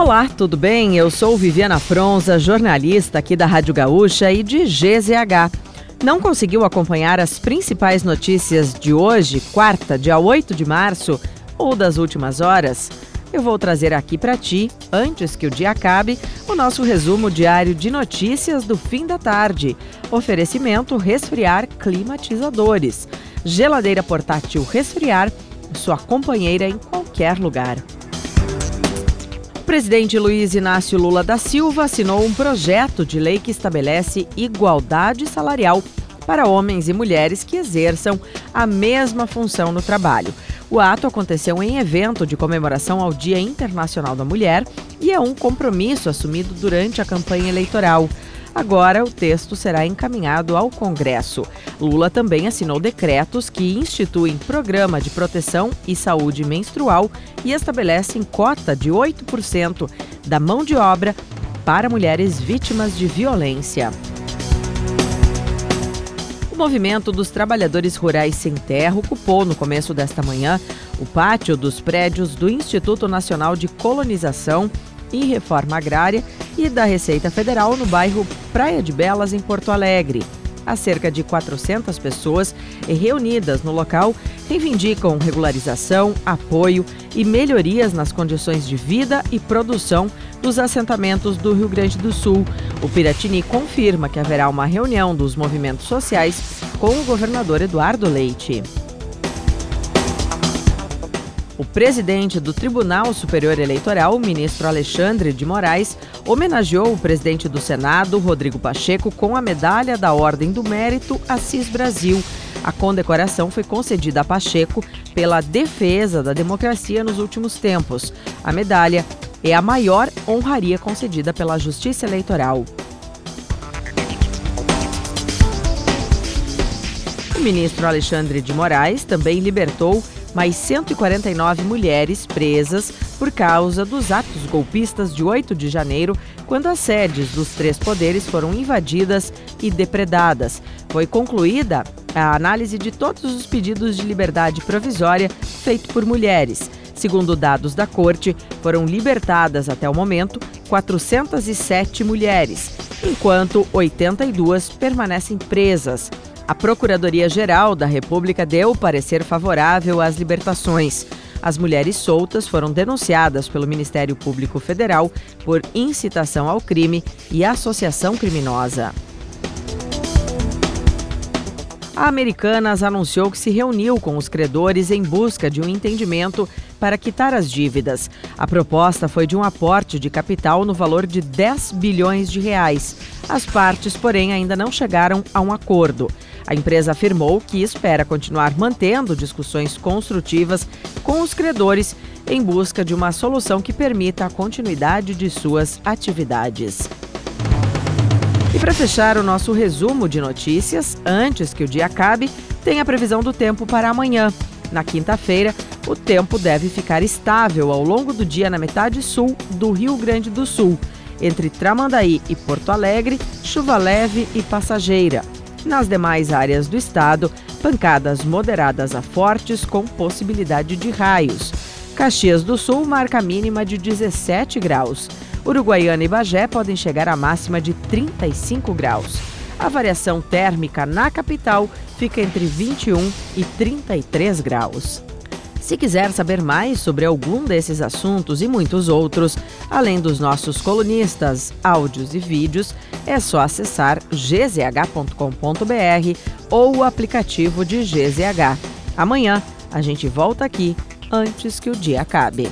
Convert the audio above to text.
Olá, tudo bem? Eu sou Viviana Fronza, jornalista aqui da Rádio Gaúcha e de GZH. Não conseguiu acompanhar as principais notícias de hoje, quarta, dia 8 de março, ou das últimas horas? Eu vou trazer aqui para ti, antes que o dia acabe, o nosso resumo diário de notícias do fim da tarde. Oferecimento Resfriar Climatizadores. Geladeira portátil Resfriar, sua companheira em qualquer lugar presidente Luiz Inácio Lula da Silva assinou um projeto de lei que estabelece igualdade salarial para homens e mulheres que exerçam a mesma função no trabalho. O ato aconteceu em evento de comemoração ao Dia Internacional da Mulher e é um compromisso assumido durante a campanha eleitoral. Agora, o texto será encaminhado ao Congresso. Lula também assinou decretos que instituem programa de proteção e saúde menstrual e estabelecem cota de 8% da mão de obra para mulheres vítimas de violência. O movimento dos trabalhadores rurais sem terra ocupou no começo desta manhã o pátio dos prédios do Instituto Nacional de Colonização e Reforma Agrária e da Receita Federal no bairro Praia de Belas, em Porto Alegre. Há cerca de 400 pessoas reunidas no local reivindicam regularização, apoio e melhorias nas condições de vida e produção dos assentamentos do Rio Grande do Sul. O Piratini confirma que haverá uma reunião dos movimentos sociais com o governador Eduardo Leite. O presidente do Tribunal Superior Eleitoral, o ministro Alexandre de Moraes, homenageou o presidente do Senado, Rodrigo Pacheco, com a medalha da Ordem do Mérito Assis Brasil. A condecoração foi concedida a Pacheco pela defesa da democracia nos últimos tempos. A medalha é a maior honraria concedida pela Justiça Eleitoral. O ministro Alexandre de Moraes também libertou mais 149 mulheres presas por causa dos atos golpistas de 8 de janeiro, quando as sedes dos três poderes foram invadidas e depredadas. Foi concluída a análise de todos os pedidos de liberdade provisória feitos por mulheres. Segundo dados da corte, foram libertadas até o momento 407 mulheres, enquanto 82 permanecem presas. A Procuradoria-Geral da República deu parecer favorável às libertações. As mulheres soltas foram denunciadas pelo Ministério Público Federal por incitação ao crime e associação criminosa. A Americanas anunciou que se reuniu com os credores em busca de um entendimento para quitar as dívidas. A proposta foi de um aporte de capital no valor de 10 bilhões de reais. As partes, porém, ainda não chegaram a um acordo. A empresa afirmou que espera continuar mantendo discussões construtivas com os credores em busca de uma solução que permita a continuidade de suas atividades. E para fechar o nosso resumo de notícias, antes que o dia acabe, tem a previsão do tempo para amanhã. Na quinta-feira, o tempo deve ficar estável ao longo do dia na metade sul do Rio Grande do Sul. Entre Tramandaí e Porto Alegre, chuva leve e passageira. Nas demais áreas do estado, pancadas moderadas a fortes com possibilidade de raios. Caxias do Sul marca mínima de 17 graus. Uruguaiana e Bagé podem chegar à máxima de 35 graus. A variação térmica na capital fica entre 21 e 33 graus. Se quiser saber mais sobre algum desses assuntos e muitos outros, além dos nossos colunistas, áudios e vídeos, é só acessar gzh.com.br ou o aplicativo de GZH. Amanhã a gente volta aqui antes que o dia acabe.